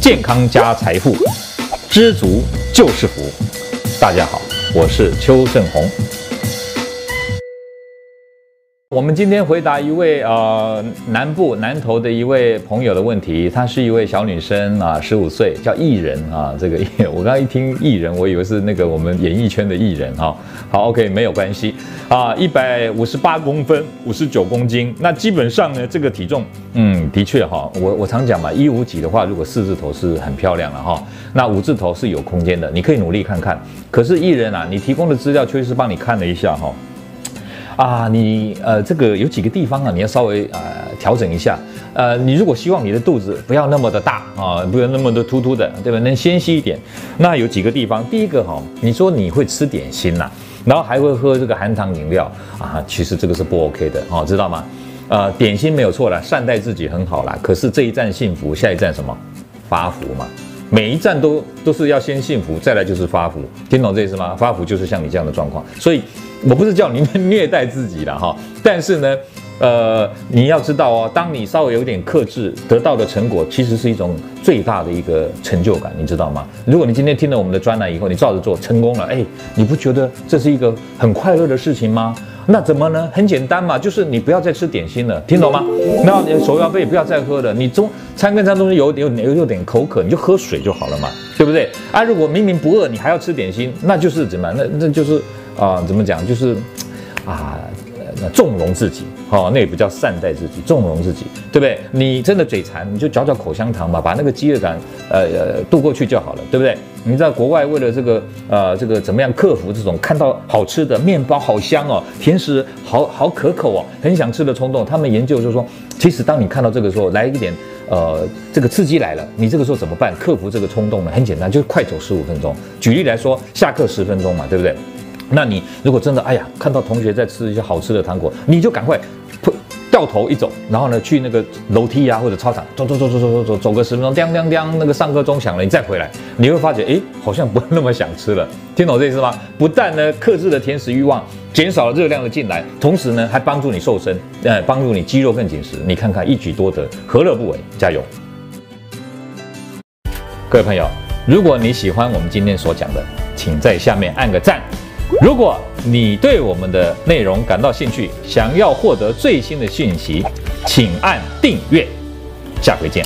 健康加财富，知足就是福。大家好，我是邱正红。我们今天回答一位呃南部南投的一位朋友的问题，她是一位小女生啊，十五岁，叫艺人啊。这个 我刚刚一听艺人，我以为是那个我们演艺圈的艺人哈。好，OK，没有关系啊。一百五十八公分，五十九公斤，那基本上呢，这个体重，嗯，的确哈，我我常讲嘛，一五几的话，如果四字头是很漂亮了哈，那五字头是有空间的，你可以努力看看。可是艺人啊，你提供的资料确实帮你看了一下哈。啊，你呃，这个有几个地方啊，你要稍微呃调整一下。呃，你如果希望你的肚子不要那么的大啊，不要那么的突突的，对吧？能纤细一点，那有几个地方。第一个哈、哦，你说你会吃点心呐、然后还会喝这个含糖饮料啊，其实这个是不 OK 的哦，知道吗？呃，点心没有错啦，善待自己很好啦。可是这一站幸福，下一站什么？发福嘛。每一站都都是要先幸福，再来就是发福，听懂这意思吗？发福就是像你这样的状况，所以。我不是叫你虐待自己了哈，但是呢，呃，你要知道哦，当你稍微有点克制，得到的成果其实是一种最大的一个成就感，你知道吗？如果你今天听了我们的专栏以后，你照着做成功了，哎，你不觉得这是一个很快乐的事情吗？那怎么呢？很简单嘛，就是你不要再吃点心了，听懂吗？那你手摇杯也不要再喝了，你中餐跟餐中间有有有有点口渴，你就喝水就好了嘛，对不对？啊，如果明明不饿，你还要吃点心，那就是怎么？那那就是。啊，怎么讲？就是，啊，那纵容自己，哦，那也不叫善待自己，纵容自己，对不对？你真的嘴馋，你就嚼嚼口香糖嘛，把那个饥饿感，呃呃，度过去就好了，对不对？你在国外为了这个，呃，这个怎么样克服这种看到好吃的面包好香哦，甜食好好可口哦，很想吃的冲动？他们研究就是说，其实当你看到这个时候，来一点，呃，这个刺激来了，你这个时候怎么办？克服这个冲动呢？很简单，就是快走十五分钟。举例来说，下课十分钟嘛，对不对？那你如果真的哎呀，看到同学在吃一些好吃的糖果，你就赶快掉头一走，然后呢去那个楼梯啊或者操场走走走走走走走走个十分钟，叮叮叮，那个上课钟响了，你再回来，你会发觉哎，好像不那么想吃了。听懂这意思吗？不但呢克制了甜食欲望，减少了热量的进来，同时呢还帮助你瘦身，呃，帮助你肌肉更紧实。你看看一举多得，何乐不为？加油！各位朋友，如果你喜欢我们今天所讲的，请在下面按个赞。如果你对我们的内容感到兴趣，想要获得最新的讯息，请按订阅。下回见。